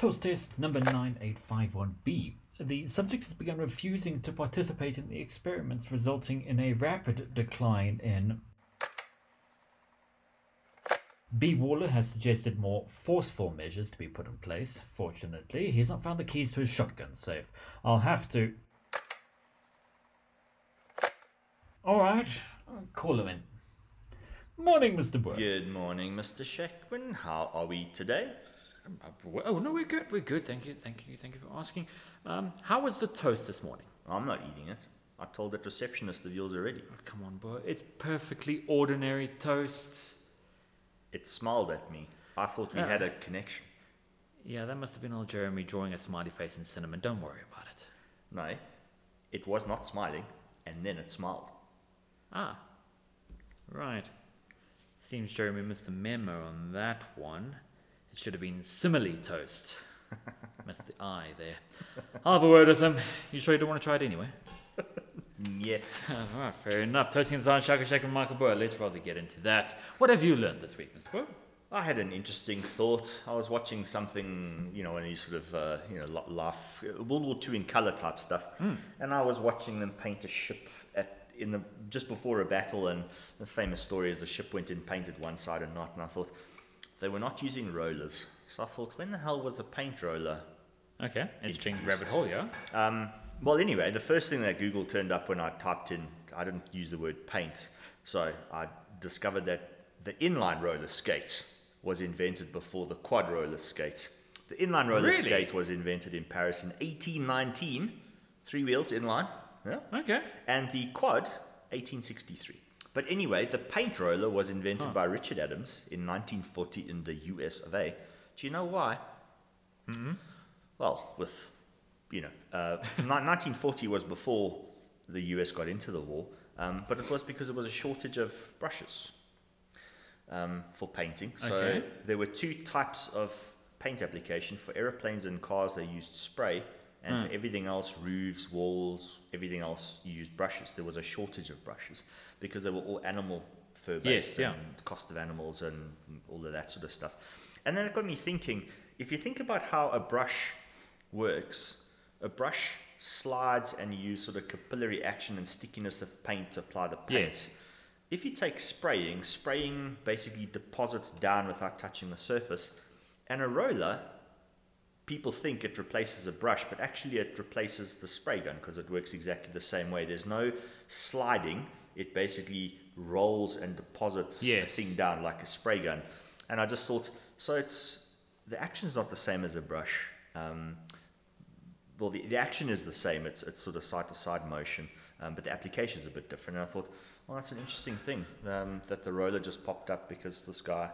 Toast test number 9851B. The subject has begun refusing to participate in the experiments, resulting in a rapid decline in. B. Waller has suggested more forceful measures to be put in place. Fortunately, he's not found the keys to his shotgun safe. I'll have to. Alright, call him in. Morning, Mr. Good morning, Mr. Sheckman. How are we today? Oh, no, we're good. We're good. Thank you. Thank you. Thank you for asking. Um, how was the toast this morning? I'm not eating it. I told that receptionist of yours already. Oh, come on, boy. It's perfectly ordinary toast. It smiled at me. I thought we Uh. had a connection. Yeah, that must have been old Jeremy drawing a smiley face in cinnamon. Don't worry about it. No, it was not smiling, and then it smiled. Ah, right. Seems Jeremy missed the memo on that one. It should have been simile toast. missed the I there. I'll have a word with him. You sure you don't want to try it anyway? Yet. All right, fair enough. Toasting the Zion, Shaka Shaka, and Michael Burr. Let's rather get into that. What have you learned this week, Mr. Burr? I had an interesting thought. I was watching something, you know, any sort of, uh, you know, laugh, World War II in color type stuff, and I was watching them paint a ship at in the just before a battle, and the famous story is the ship went in painted one side and not, and I thought they were not using rollers, so I thought, when the hell was a paint roller Okay, interesting Introduced. rabbit hole, yeah? Um, well, anyway, the first thing that Google turned up when I typed in, I didn't use the word paint, so I discovered that the inline roller skate was invented before the quad roller skate. The inline roller Really? skate was invented in Paris in 1819, three wheels inline, yeah, Okay. and the quad 1863. But anyway, the paint roller was invented by Richard Adams in 1940 in the US of A. Do you know why? Well, with, you know, uh, 1940 was before the US got into the war, um, but it was because there was a shortage of brushes um, for painting. So Okay. there were two types of paint application. For aeroplanes and cars, they used spray, and for hmm. everything else, roofs, walls, everything else, you used brushes. There was a shortage of brushes because they were all animal fur based Yes, yeah. and cost of animals and all of that sort of stuff. And then it got me thinking if you think about how a brush works, a brush slides and you use sort of capillary action and stickiness of paint to apply the paint. Yes. If you take spraying, spraying basically deposits down without touching the surface. And a roller, people think it replaces a brush, but actually it replaces the spray gun because it works exactly the same way. There's no sliding, it basically rolls and deposits Yes. the thing down like a spray gun. And I just thought, so it's the action's not the same as a brush. Um, well, the, the action is the same. It's, it's sort of side to side motion, um, but the application is a bit different. And I thought, well, that's an interesting thing um, that the roller just popped up because this guy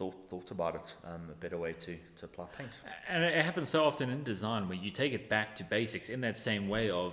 thought thought about it, um, a better way to, to apply paint. And it happens so often in design where you take it back to basics in that same way of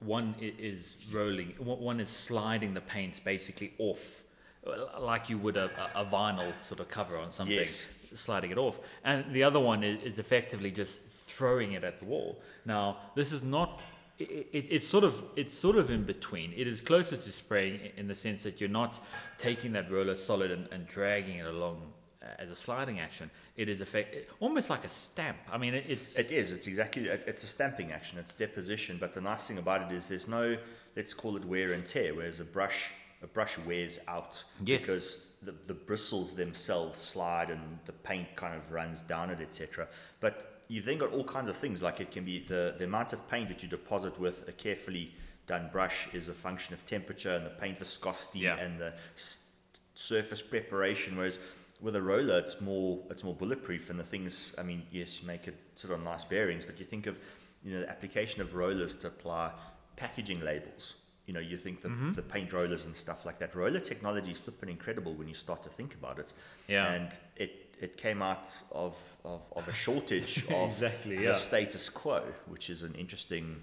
one is rolling, one is sliding the paint basically off, uh, like you would a, a a vinyl sort of cover on something, Yes. sliding it off. And the other one is, is effectively just throwing it at the wall. Now, this is not. It, it, it's sort of it's sort of in between. It is closer to spraying in the sense that you're not taking that roller solid and, and dragging it along uh, as a sliding action. It is effect almost like a stamp. I mean, it, it's It is. It's exactly. It, it's a stamping action. It's deposition. But the nice thing about it is there's no. Let's call it wear and tear. Whereas a brush, a brush wears out Yes. because the, the bristles themselves slide and the paint kind of runs down it, etc. But you've then got all kinds of things. Like it can be the the amount of paint that you deposit with a carefully done brush is a function of temperature and the paint viscosity Yeah. and the s- surface preparation. Whereas with a roller, it's more it's more bulletproof, and the things. I mean, yes, you make it sort of nice bearings, but you think of you know the application of rollers to apply packaging labels. You know, you think the, mm-hmm. the paint rollers and stuff like that. Roller technology is flipping incredible when you start to think about it. Yeah. And it, it came out of, of, of a shortage of Exactly, the yeah. status quo, which is an interesting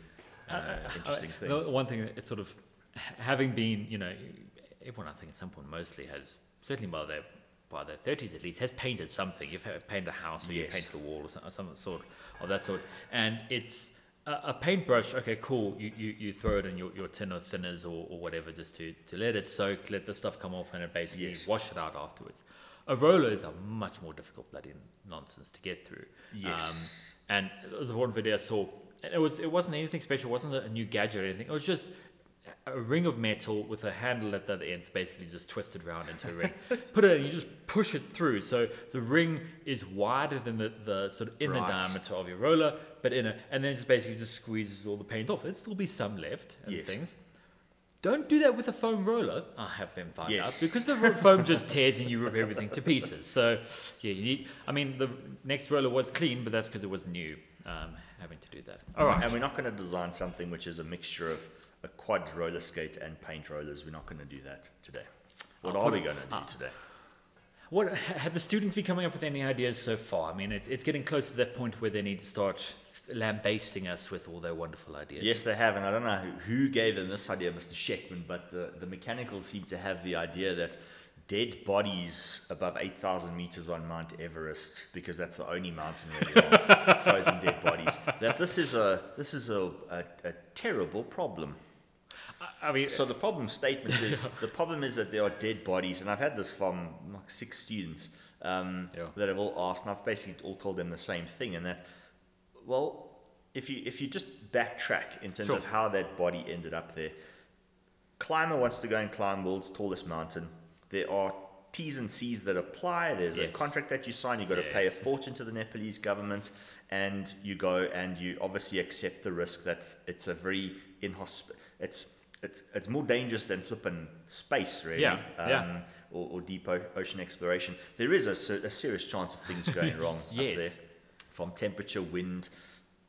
uh, interesting Uh, thing. one thing it's sort of having been, you know, everyone I think at some point mostly has certainly by their by their thirties at least has painted something. You've painted a house or you Yes. painted a wall or some, some sort of that sort, and it's a, a paintbrush. Okay, cool. You, you, you throw it in your, your tin or thinners or, or whatever just to, to let it soak, let the stuff come off, and it basically Yes. wash it out afterwards. A roller is a much more difficult bloody nonsense to get through. Yes. Um, and the one video I saw, and it was it wasn't anything special. It wasn't a new gadget or anything. It was just a ring of metal with a handle at the other end, basically just twisted round into a ring. Put it in, you just push it through. So the ring is wider than the, the sort of inner Right. diameter of your roller, but inner, and then just basically just squeezes all the paint off. It'll still be some left and Yes. things. Don't do that with a foam roller. I have them find Yes. out because the foam just tears and you rip everything to pieces. So yeah, you need. I mean, the next roller was clean, but that's because it was new. Um, having to do that. All right. And we're not going to design something which is a mixture of a quad roller skate and paint rollers. We're not going to do that today. What I'll are we going to do ah. today? What have the students been coming up with any ideas so far? I mean, it's, it's getting close to that point where they need to start lambasting us with all their wonderful ideas. Yes, they have, and I don't know who, gave them this idea, Mr. Sheckman, but the, the mechanicals seem to have the idea that dead bodies above 8,000 meters on Mount Everest, because that's the only mountain where there are frozen dead bodies, that this is a, this is a, a, a terrible problem. I, I mean, So the problem statement is the problem is that there are dead bodies, and I've had this from like six students um, Yeah. that have all asked, and I've basically all told them the same thing, and that, well, if you if you just backtrack in terms Sure. of how that body ended up there, climber wants to go and climb world's tallest mountain. There are T's and C's that apply. There's Yes. a contract that you sign. You've got to pay a fortune to the Nepalese government, and you go and you obviously accept the risk that it's a very inhosp. It's it's it's more dangerous than flipping space, really. Yeah, um, yeah. Or, or deep ocean exploration. There is a, a serious chance of things going wrong up Yes. there, from temperature, wind,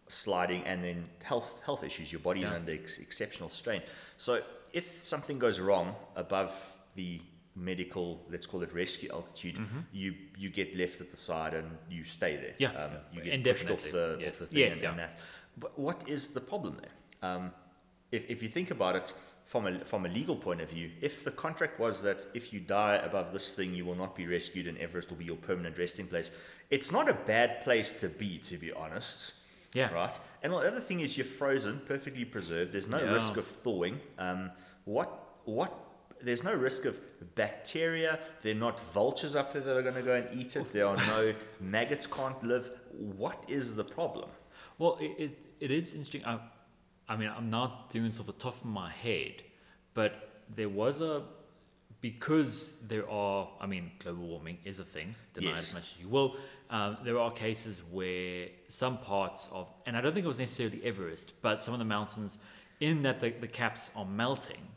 sliding, and then health health issues. Your body's Yeah. under ex- exceptional strain. So if something goes wrong above the medical, let's call it rescue altitude, you you get left at the side and you stay there. Mm-hmm. Yeah, um, you get pushed off the, yes. off the thing Yes, and, yeah. and that. But what is the problem there? Um, if, if you think about it from a, from a legal point of view, if the contract was that if you die above this thing, you will not be rescued and Everest will be your permanent resting place, it's not a bad place to be, to be honest. Yeah. Right. And the other thing is you're frozen, perfectly preserved. There's no Yeah. risk of thawing. Um, what what? There's no risk of bacteria. There are not vultures up there that are going to go and eat it. There are no maggots can't live. What is the problem? Well, it, it, it is interesting. I, I mean, I'm not doing this off the top of my head, but there was a because there are. I mean, global warming is a thing. Deny Yes. as much as you will. Um, there are cases where some parts of, and I don't think it was necessarily Everest, but some of the mountains, in that the, the caps are melting,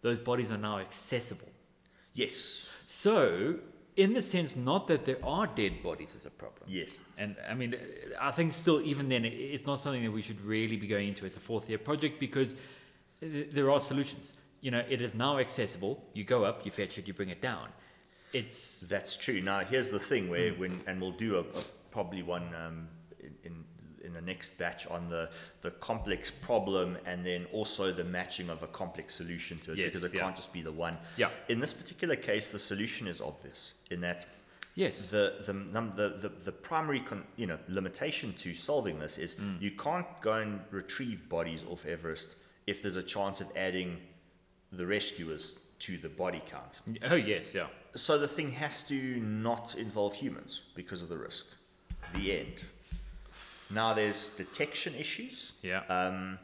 those bodies are now accessible. Yes. So, in the sense, not that there are dead bodies as a problem. Yes. And I mean, I think still, even then, it's not something that we should really be going into as a fourth year project because there are solutions. You know, it is now accessible. You go up, you fetch it, you bring it down. It's That's true. Now, here's the thing where when, and we'll do a, a probably one um, in, in in the next batch on the the complex problem and then also the matching of a complex solution to it Yes, because it yeah. can't just be the one. Yeah. In this particular case, the solution is obvious in that yes, the the num- the the, the primary con, you know limitation to solving this is Mm. you can't go and retrieve bodies off Everest if there's a chance of adding the rescuers to the body count. oh yes, yeah, So the thing has to not involve humans because of the risk. The end. Now there's detection issues, yeah, um,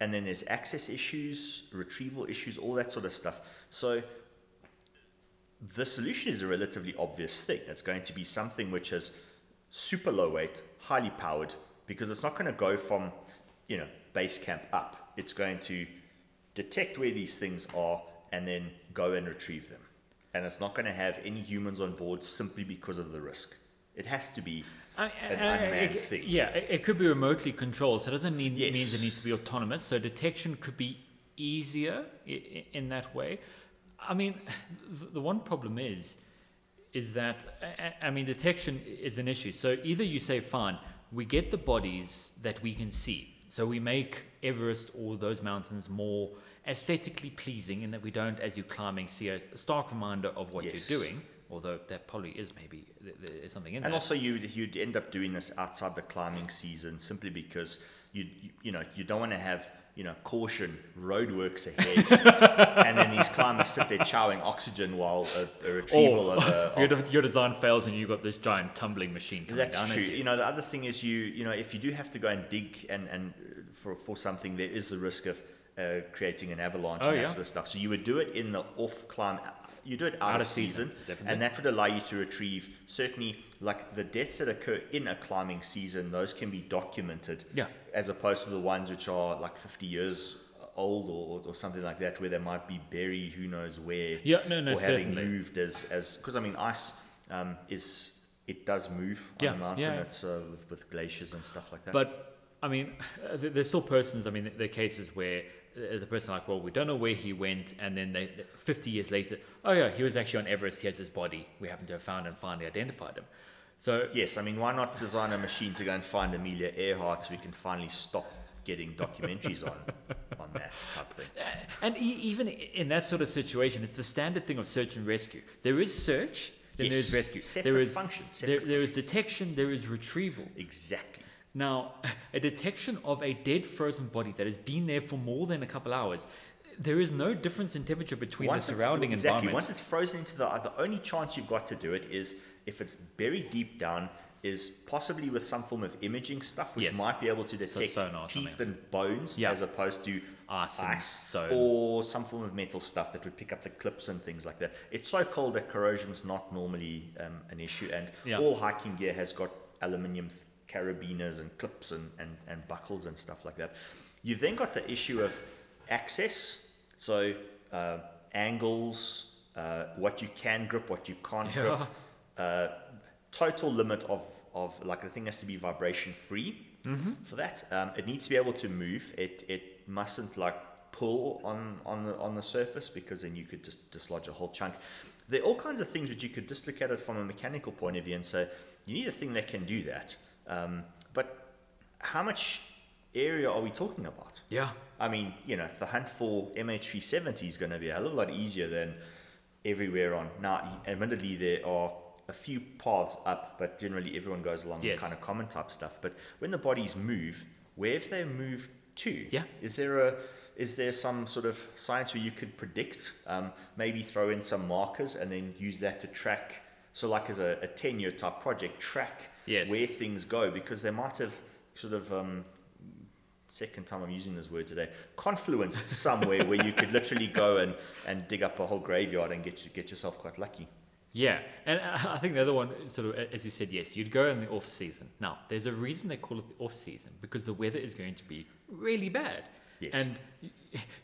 and then there's access issues, retrieval issues, all that sort of stuff. So the solution is a relatively obvious thing. It's going to be something which is super low weight, highly powered, because it's not going to go from, you know, base camp up. It's going to detect where these things are and then go and retrieve them. And it's not going to have any humans on board simply because of the risk. It has to be I- I- I- uh, unmanned it- thing. Yeah, it, it could be remotely controlled, so it doesn't need, mean Yes. it needs to be autonomous. So detection could be easier in that way. I mean, the, the one problem is, is that I mean, detection is an issue. So either you say, fine, we get the bodies that we can see, so we make Everest or those mountains more aesthetically pleasing, in that we don't, as you're climbing, see a stark reminder of what Yes. you're doing. Although that probably is maybe there's something in And there. And also, you'd, you'd end up doing this outside the climbing season simply because you, you, know you don't want to have you know, caution, roadworks ahead, and then these climbers sit there chowing oxygen while a, a retrieval Or of, a, your, of de- your design fails and you've got this giant tumbling machine coming that's down true. at you. You know, the other thing is you, you know, if you do have to go and dig and, and uh, for, for something, there is the risk of uh, creating an avalanche Oh, and that yeah. sort of stuff. So you would do it in the off climb, you do it out, Out of season, season, and that would allow you to retrieve certainly like the deaths that occur in a climbing season. Those can be documented, Yeah. as opposed to the ones which are like 50 years old or, or something like that, where they might be buried, who knows where Yeah, no, no, or having certainly. moved as as because I mean ice um, is it does move on Yeah, the mountain. yeah. It's uh, with, with glaciers and stuff like that. But I mean, there's still persons. I mean, there are cases where there's a person like, well, we don't know where he went, and then they, 50 years later, oh yeah, he was actually on Everest. Here's his body. We happen to have found and finally identified him. So yes, I mean why not design a machine to go and find Amelia Earhart so we can finally stop getting documentaries on on that type of thing. Uh, and e- even in that sort of situation, it's the standard thing of search and rescue. There is search, then there is rescue. separate there is functions, There, there is detection. There is retrieval. Exactly. Now, a detection of a dead frozen body that has been there for more than a couple hours, there is no difference in temperature between Once the it's- surrounding exactly. environment. Once it's frozen into the the only chance you've got to do it is if it's buried deep down is possibly with some form of imaging stuff which Yes. might be able to So detect or teeth and bones Yeah. as opposed to Ice stone. or some form of metal stuff that would pick up the clips and things like that. It's so cold that corrosion's not normally um, an issue, and Yeah. all hiking gear has got aluminium carabiners and clips and, and, and buckles and stuff like that. You've then got the issue of access, so uh, angles, uh, what you can grip, what you can't grip, uh, total limit of, of like the thing has to be vibration free for that. Um, it needs to be able to move. It it mustn't like pull on on the on the surface because then you could just dislodge a whole chunk. There are all kinds of things which you could just look at it from a mechanical point of view and say you need a thing that can do that. Um, but how much area are we talking about? yeah. I mean, you know, the hunt for MH370 is going to be a hell of a lot easier than everywhere on. Now, admittedly, there are a few paths up, but generally everyone goes along Yes. the kind of common type stuff. But when the bodies move, where have they moved to? Yeah. Is there a is there some sort of science where you could predict, um, maybe throw in some markers and then use that to track? So, like as a, a 10 year type project, track Yes. where things go because they might have sort of um, second time I'm using this word today, confluenced somewhere where you could literally go and, and dig up a whole graveyard and get you, get yourself quite lucky. Yeah, and I think the other one, sort of, as you said, yes, you'd go in the off season. Now, there's a reason they call it the off season because the weather is going to be really bad. Yes. And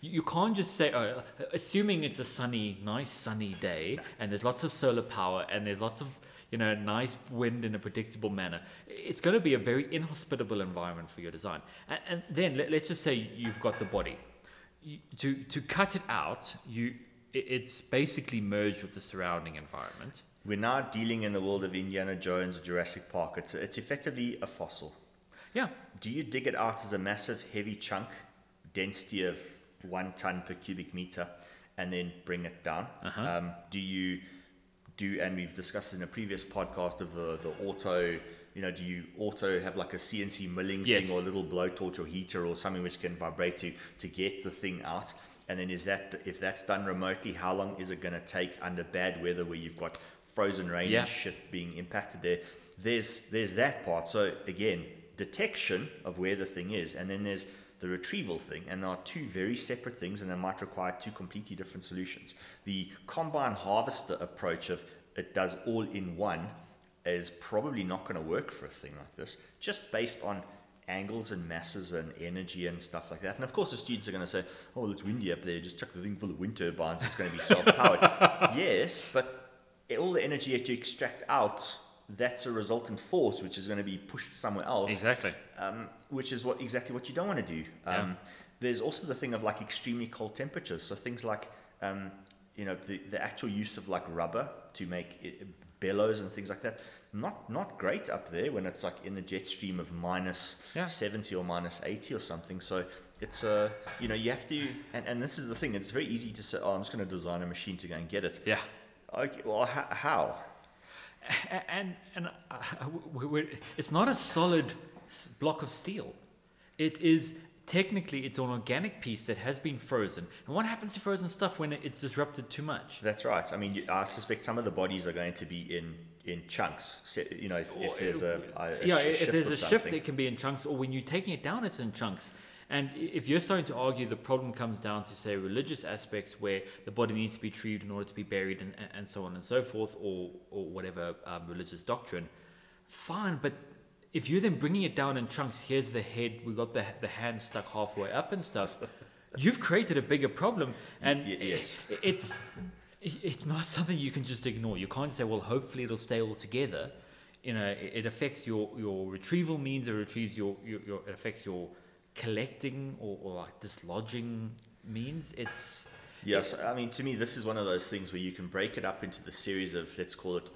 you can't just say, oh, assuming it's a sunny, nice sunny day, and there's lots of solar power, and there's lots of, you know, nice wind in a predictable manner. It's going to be a very inhospitable environment for your design. And, and then let, let's just say you've got the body. You, to to cut it out, you it's basically merged with the surrounding environment. We're now dealing in the world of Indiana Jones or Jurassic Park. It's, it's effectively a fossil. Yeah, Do you dig it out as a massive, heavy chunk, density of one ton per cubic meter, and then bring it down? Uh-huh. Um, do you do, and we've discussed in a previous podcast of the, the auto, you know, do you auto have like a CNC milling Yes. thing or a little blowtorch or heater or something which can vibrate to, to get the thing out? And then is that, if that's done remotely, how long is it going to take under bad weather where you've got frozen rain Yeah. and shit being impacted there? There's, there's that part. So again, detection of where the thing is, and then there's the retrieval thing, and there are two very separate things, and they might require two completely different solutions. The combine harvester approach of it does all in one is probably not going to work for a thing like this, just based on angles and masses and energy and stuff like that. And of course, the students are going to say, "Oh, well, it's windy up there. Just chuck the thing full of wind turbines. It's going to be self-powered." yes, but all the energy that you extract out, that's a resultant force which is going to be pushed somewhere else exactly. um, which is what exactly what you don't want to do. Um, There's also the thing of like extremely cold temperatures. So things like um, you know the, the actual use of like rubber to make it, bellows and things like that. Not not great up there when it's like in the jet stream of minus Yeah. 70 or minus 80 or something. So it's uh, you know you have to and, and this is the thing. It's very easy to say, oh, I'm just going to design a machine to go and get it. Yeah. Okay, well, h- how? And and uh, it's not a solid block of steel. It is technically it's an organic piece that has been frozen. And what happens to frozen stuff when it's disrupted too much? That's right. I mean, I suspect some of the bodies are going to be in in chunks. You know, if, if there's a, a, yeah, if shift there's a shift, it can be in chunks, or when you're taking it down, it's in chunks. And if you're starting to argue the problem comes down to, say, religious aspects where the body needs to be treated in order to be buried and, and- so on and so forth, or, or whatever um, religious doctrine, fine. But if you're then bringing it down in chunks, here's the head, we got the, the hand stuck halfway up and stuff, you've created a bigger problem. And y- yes. it's, it's not something you can just ignore. You can't say, well, hopefully it'll stay all together. You know, it, it affects your, your retrieval means, it retrieves your, your, your it affects your collecting or, or like dislodging means. It's Yes, I mean, to me, this is one of those things where you can break it up into the series of, let's call it,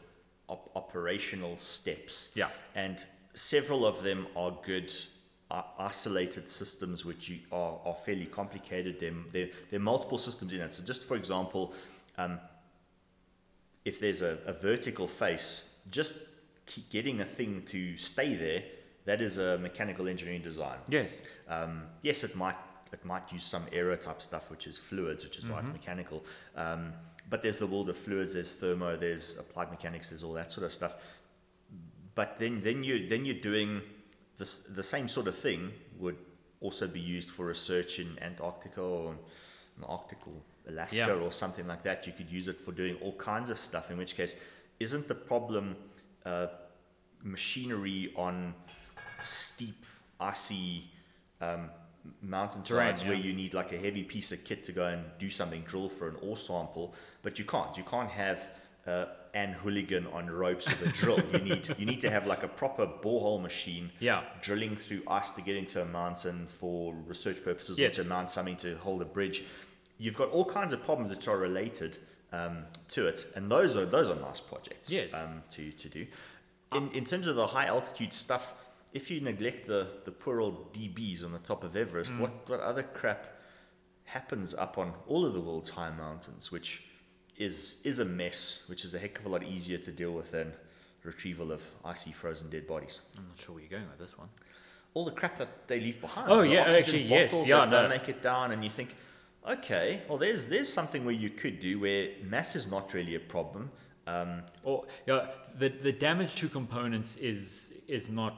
op- operational steps. Yeah. And several of them are good uh, isolated systems, which you are, are fairly complicated. There, there, there are multiple systems in it. So, just for example, um, if there's a, a vertical face, just keep getting a thing to stay there, that is a mechanical engineering design. yes, Um, yes, it might it might use some aero type stuff, which is fluids, which is why Mm-hmm. it's mechanical. Um, but there's the world of fluids, there's thermo, there's applied mechanics, there's all that sort of stuff. But then then you then you're doing this the same sort of thing would also be used for research in Antarctica or in Arctic or Alaska Yeah. or something like that. You could use it for doing all kinds of stuff. In which case, isn't the problem uh, machinery on steep, icy um, mountainsides Terrain, where you need like a heavy piece of kit to go and do something, drill for an ore sample, but you can't. You can't have uh, Anne Hooligan on ropes with a drill. you need you need to have like a proper borehole machine Yeah. drilling through ice to get into a mountain for research purposes Yes. or to mount something to hold a bridge. You've got all kinds of problems that are related um, to it, and those are those are nice projects Yes. um, to, to do. In, in terms of the high altitude stuff, if you neglect the, the poor old DBs on the top of Everest, Mm. what, what other crap happens up on all of the world's high mountains, which is is a mess, which is a heck of a lot easier to deal with than retrieval of icy frozen dead bodies. I'm not sure where you're going with this one. All the crap that they leave behind. Oh, the yeah, oxygen actually, yes, bottles yeah, that don't no. make it down, and you think, okay, well, there's there's something where you could do where mass is not really a problem. Um, Or yeah, the the damage to components is is not.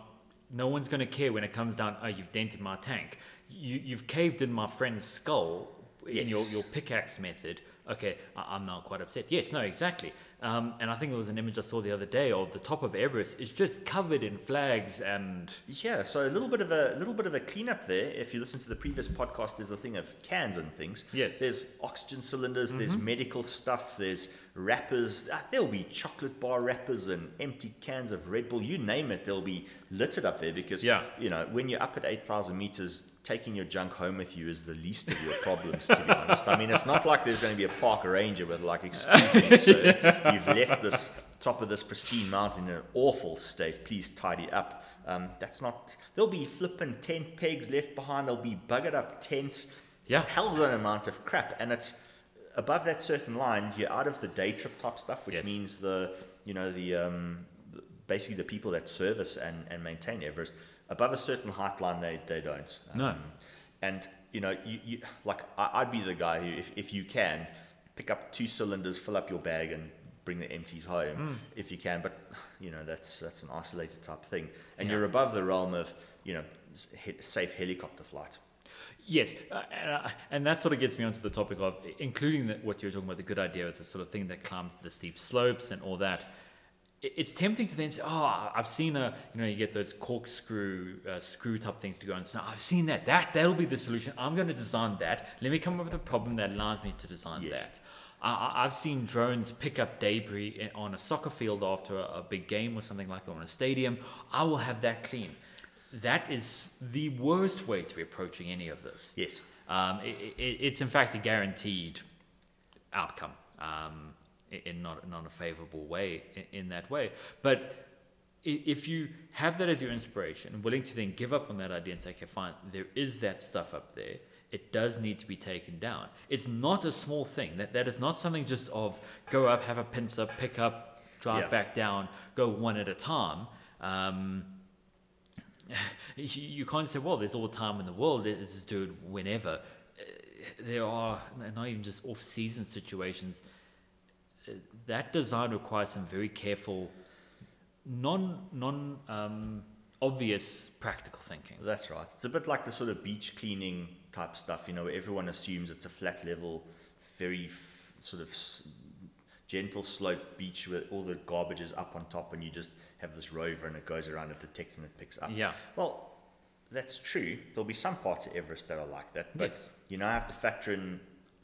No one's going to care when it comes down. Oh, you've dented my tank. You you've caved in my friend's skull in your, your pickaxe method. Okay, I, I'm now quite upset. Yes, no, exactly. Um, and I think there was an image I saw the other day of the top of Everest is just covered in flags and Yeah, so a little bit of a little bit of a cleanup there. If you listen to the previous podcast, there's a thing of cans and things. Yes. Mm-hmm. There's oxygen cylinders. There's medical stuff. There's wrappers. Ah, there'll be chocolate bar wrappers and empty cans of Red Bull. You name it, they'll be littered up there because Yeah. you know when you're up at eight thousand meters. Taking your junk home with you is the least of your problems, to be honest. I mean, it's not like there's going to be a park ranger with, like, excuse me, sir, you've left this top of this pristine mountain in an awful state. Please tidy up. Um, that's not. There'll be flipping tent pegs left behind. There'll be buggered up tents. Yeah. hell of an amount of crap, and it's above that certain line. You're out of the day trip type stuff, which Yes. means the you know the um, the- basically the people that service and, and maintain Everest above a certain height line they they don't. Um, No. and you know you, you like I, I'd be the guy who if if you can pick up two cylinders, fill up your bag, and bring the empties home Hmm. if you can. But you know that's that's an isolated type thing, and Yeah. you're above the realm of you know safe helicopter flight. Yes, uh, and, uh, and that sort of gets me onto the topic of including the, what you're talking about, the good idea of the sort of thing that climbs the steep slopes and all that. It's tempting to then say, "Oh, I've seen a, you know, you get those corkscrew uh, screw type things to go on. So I've seen that. That that'll be the solution. I'm going to design that. Let me come up with a problem that allows me to design Yes. that." I- I've seen drones pick up debris on a soccer field after a, a big game or something like that, or in a stadium. I will have that clean. That is the worst way to be approaching any of this. Yes. Um, it, it, it's in fact a guaranteed outcome um, in not, not a favorable way in, in that way. But if you have that as your inspiration willing to then give up on that idea and say, okay, fine, there is that stuff up there. It does need to be taken down. It's not a small thing. That that is not something just of go up, have a pincer, pick up, drive Yeah. back down, go one at a time. Um, you, can't say, well, there's all the time in the world. Let's just do it whenever. Uh, There are not even just off-season situations. That design requires some very careful, non non um, obvious practical thinking. That's right. It's a bit like the sort of beach cleaning type stuff, you know, everyone assumes it's a flat level, very f- sort of s- gentle slope beach where all the garbage is up on top and you just have this rover and it goes around, it detects and it picks up. Yeah. Well, that's true. There'll be some parts of Everest that are like that, but Yes. you now have to factor in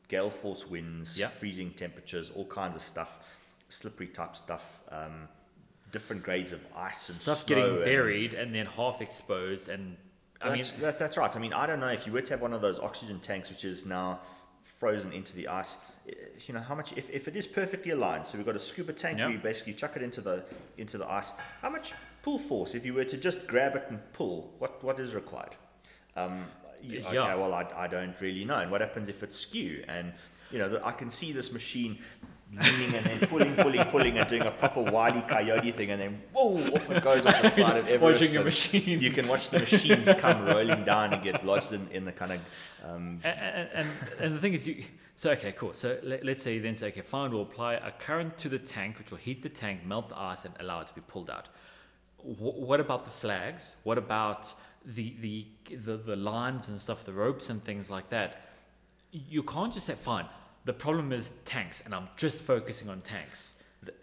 gale force winds, Yeah. freezing temperatures, all kinds of stuff, slippery type stuff, um, different grades of ice and Stuff getting buried and then half exposed, and I mean, that's, that, that's right. I mean, I don't know if you were to have one of those oxygen tanks, which is now frozen into the ice. You know how much? If, if it is perfectly aligned, so we've got a scuba tank where you basically chuck it into the into the ice. How much pull force if you were to just grab it and pull? What what is required? Um, okay, Yeah. well, I, I don't really know. And what happens if it's skew? And you know, the, I can see this machine leaning and then pulling, pulling, pulling, and doing a proper wily coyote thing, and then whoa, off it goes off the side of Everest. Watching a machine. You can watch the machines come rolling down and get lodged in, in the kind of um, and, and, and, the thing is, you so okay, cool. So let, let's say you then say, okay, fine, we'll apply a current to the tank, which will heat the tank, melt the ice, and allow it to be pulled out. Wh- what about the flags? What about the, the the the lines and stuff, the ropes and things like that? You can't just say, fine. The problem is tanks, and I'm just focusing on tanks.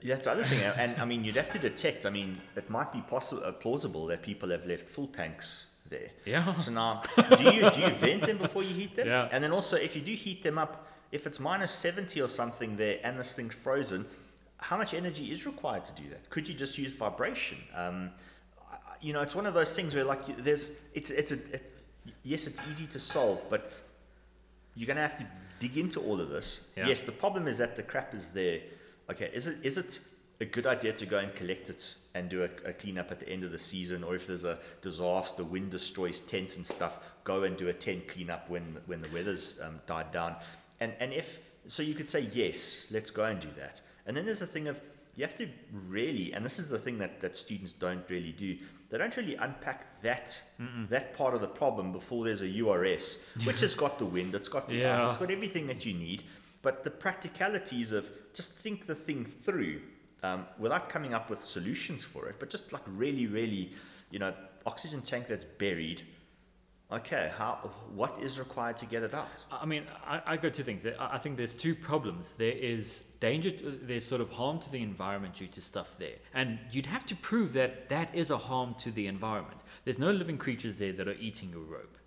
That's the other thing, and I mean, you'd have to detect. I mean, it might be possible, uh, plausible that people have left full tanks there. Yeah. So now, do you do you vent them before you heat them? Yeah. And then also, if you do heat them up, if it's minus seventy or something there, and this thing's frozen, how much energy is required to do that? Could you just use vibration? Um, you know, it's one of those things where like there's it's it's a it's, yes, it's easy to solve, but you're going to have to dig into all of this. Yeah. Yes, the problem is that the crap is there. Okay, is it is it a good idea to go and collect it and do a, a cleanup at the end of the season, or if there's a disaster, wind destroys tents and stuff, go and do a tent cleanup when when the weather's um, died down. And and if so, you could say yes, let's go and do that. And then there's the thing of you have to really, and this is the thing that, that students don't really do. They don't really unpack that that part of the problem before there's a URS, which has got the wind, it's got the ice, Yeah. it's got everything that you need. But the practicalities of just think the thing through um, without coming up with solutions for it, but just like really, really, you know, oxygen tank that's buried. Okay, how what is required to get it out? I mean, I, I got two things. I I think there's two problems. There is danger, to, there's sort of harm to the environment due to stuff there. And you'd have to prove that that is a harm to the environment. There's no living creatures there that are eating your rope.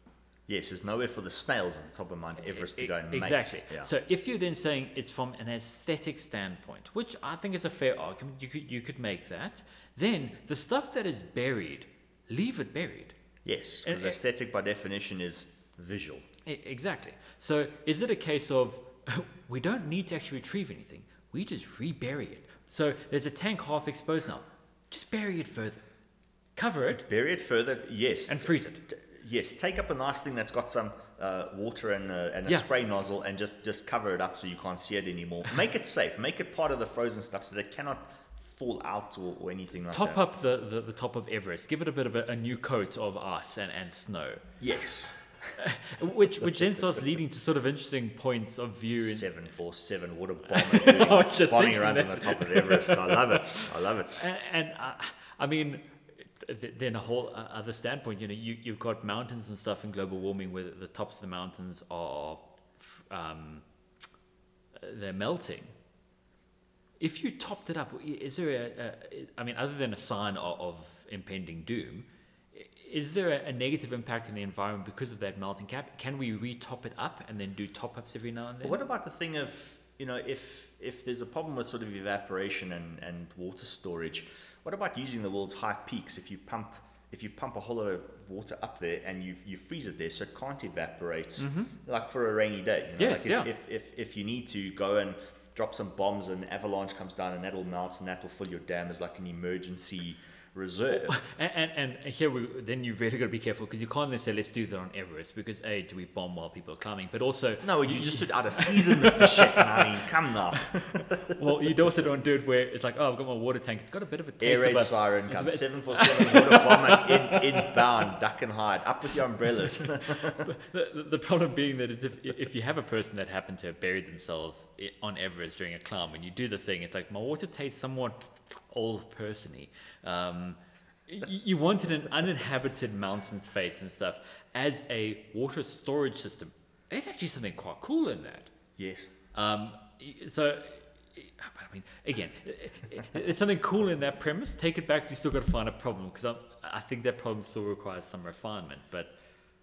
Yes, there's nowhere for the snails at the top of Mount Everest to go and mate. exactly. Yeah. So if you're then saying it's from an aesthetic standpoint, which I think is a fair argument, you could you could make that. Then the stuff that is buried, leave it buried. Yes, because aesthetic by definition is visual. Exactly. So is it a case of we don't need to actually retrieve anything? We just rebury it. So there's a tank half exposed now. Just bury it further. Cover it Bury it further, yes. and freeze it. T- yes, take up a nice thing that's got some uh, water and a, and a Yeah. spray nozzle and just, just cover it up so you can't see it anymore. Make it safe. Make it part of the frozen stuff so that it cannot fall out or, or anything like that. Top that. up the, the, the top of Everest. Give it a bit of a, a new coat of ice and, and snow. Yes. Which which then starts leading to sort of interesting points of view. In, 747 water bomber doing I was just bombing runs on the top of Everest. I love it. I love it. and, and uh, I mean, th- th- then a whole uh, other standpoint. You know, you you've got mountains and stuff in global warming where the tops of the mountains are, um, they're melting. If you topped it up, is there a, a I mean, other than a sign of, of impending doom, is there a, a negative impact on the environment because of that melting cap? Can we re-top it up and then do top-ups every now and then? What about the thing of, you know, if if there's a problem with sort of evaporation and, and water storage, what about using the world's high peaks? If you pump if you pump a whole lot of water up there and you you freeze it there so it can't evaporate, like for a rainy day. You know? Mm-hmm. Yes, like if, yeah. if, if if you need to go and drop some bombs and avalanche comes down and that'll melt and that'll fill your dam as like an emergency reserve. And, and, and here we then you've really got to be careful because you can't then say let's do that on Everest because a do we bomb while people are climbing, but also No, you just stood out of season, Mr. Shetton. I mean, come now. well you also don't do it where it's like oh I've got my water tank it's got a bit of a taste Air raid a, siren comes. 747 water bomber in, inbound, duck and hide, up with your umbrellas. the, the, the problem being that it's if, if you have a person that happened to have buried themselves eh, on Everest during a climb, when you do the thing, it's like my water tastes somewhat old persony. Um, you wanted an uninhabited mountain face and stuff as a water storage system. There's actually something quite cool in that. yes. Um, so, I mean, again, there's something cool in that premise. Take it back. You still got to find a problem because I think that problem still requires some refinement. But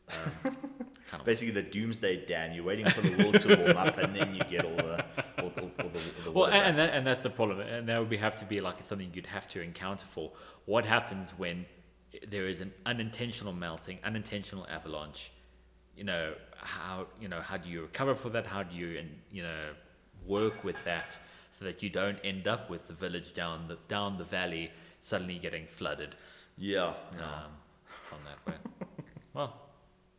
um, kind of Basically, the doomsday Dan. You're waiting for the world to warm up, and then you get all the all, all, all the, the well, and that, and that's the problem, and that would be, have to be like something you'd have to encounter for. What happens when there is an unintentional melting, unintentional avalanche? You know how you know how do you recover for that? How do you and you know work with that so that you don't end up with the village down the down the valley suddenly getting flooded yeah. yeah. um, on that way. well,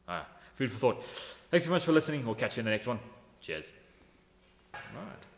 all right, food for thought. Thanks so much for listening. We'll catch you in the next one. Cheers. All right.